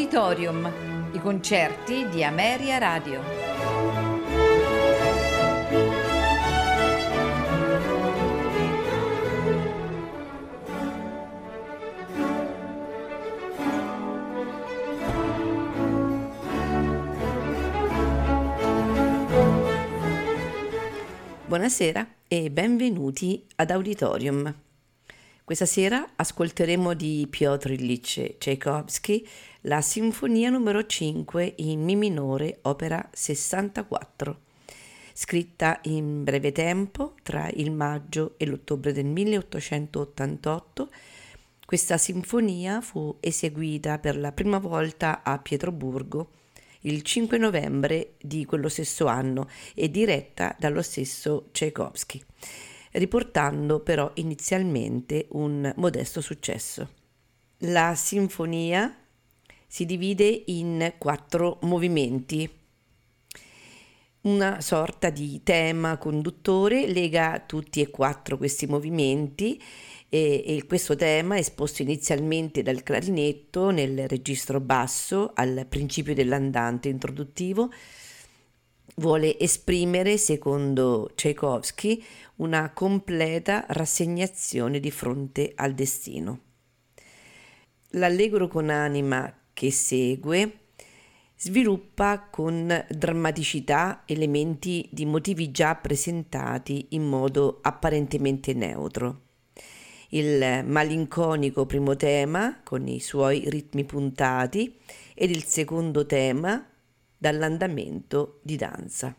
Auditorium, i concerti di Ameria Radio. Buonasera e benvenuti ad Auditorium. Questa sera ascolteremo di Piotr Ilyich Tchaikovsky la Sinfonia numero 5 in Mi minore, opera 64, scritta in breve tempo tra il maggio e l'ottobre del 1888. Questa sinfonia fu eseguita per la prima volta a Pietroburgo il 5 novembre di quello stesso anno e diretta dallo stesso Tchaikovsky, riportando però inizialmente un modesto successo. La sinfonia si divide in quattro movimenti. Una sorta di tema conduttore lega tutti e quattro questi movimenti e, e, questo tema, esposto inizialmente dal clarinetto nel registro basso al principio dell'andante introduttivo, vuole esprimere, secondo Tchaikovsky, una completa rassegnazione di fronte al destino. L'allegro con anima che segue sviluppa con drammaticità elementi di motivi già presentati in modo apparentemente neutro il malinconico primo tema con i suoi ritmi puntati ed il secondo tema dall'andamento di danza.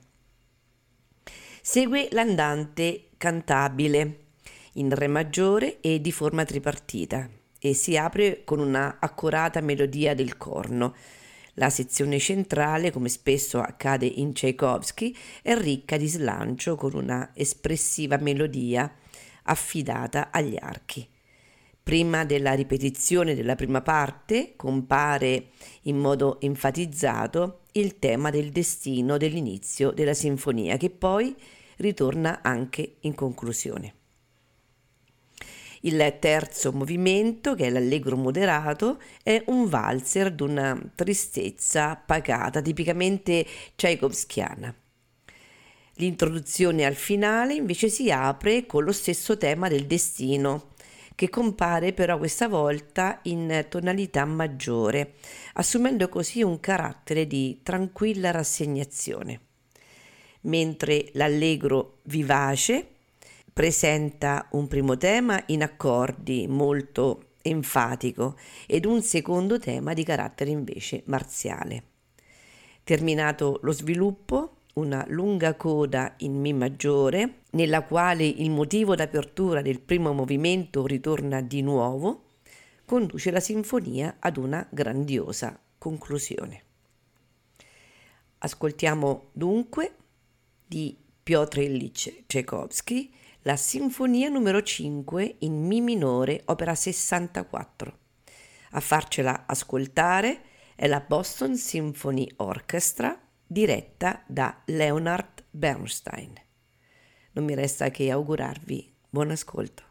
Segue l'andante cantabile in re maggiore e di forma tripartita e si apre con una accurata melodia del corno. La sezione centrale, come spesso accade in Tchaikovsky, è ricca di slancio con una espressiva melodia affidata agli archi. Prima della ripetizione della prima parte compare in modo enfatizzato il tema del destino dell'inizio della sinfonia che poi ritorna anche in conclusione. Il terzo movimento, che è l'allegro moderato, è un valzer d'una tristezza pacata, tipicamente tchaikovskiana. L'introduzione al finale invece si apre con lo stesso tema del destino, che compare però questa volta in tonalità maggiore, assumendo così un carattere di tranquilla rassegnazione. Mentre l'allegro vivace presenta un primo tema in accordi molto enfatico ed un secondo tema di carattere invece marziale. Terminato lo sviluppo, una lunga coda in Mi maggiore, nella quale il motivo d'apertura del primo movimento ritorna di nuovo, conduce la sinfonia ad una grandiosa conclusione. Ascoltiamo dunque di Piotr Ilyich Tchaikovsky la Sinfonia numero 5 in Mi minore, opera 64. A farcela ascoltare è la Boston Symphony Orchestra diretta da Leonard Bernstein. Non mi resta che augurarvi buon ascolto.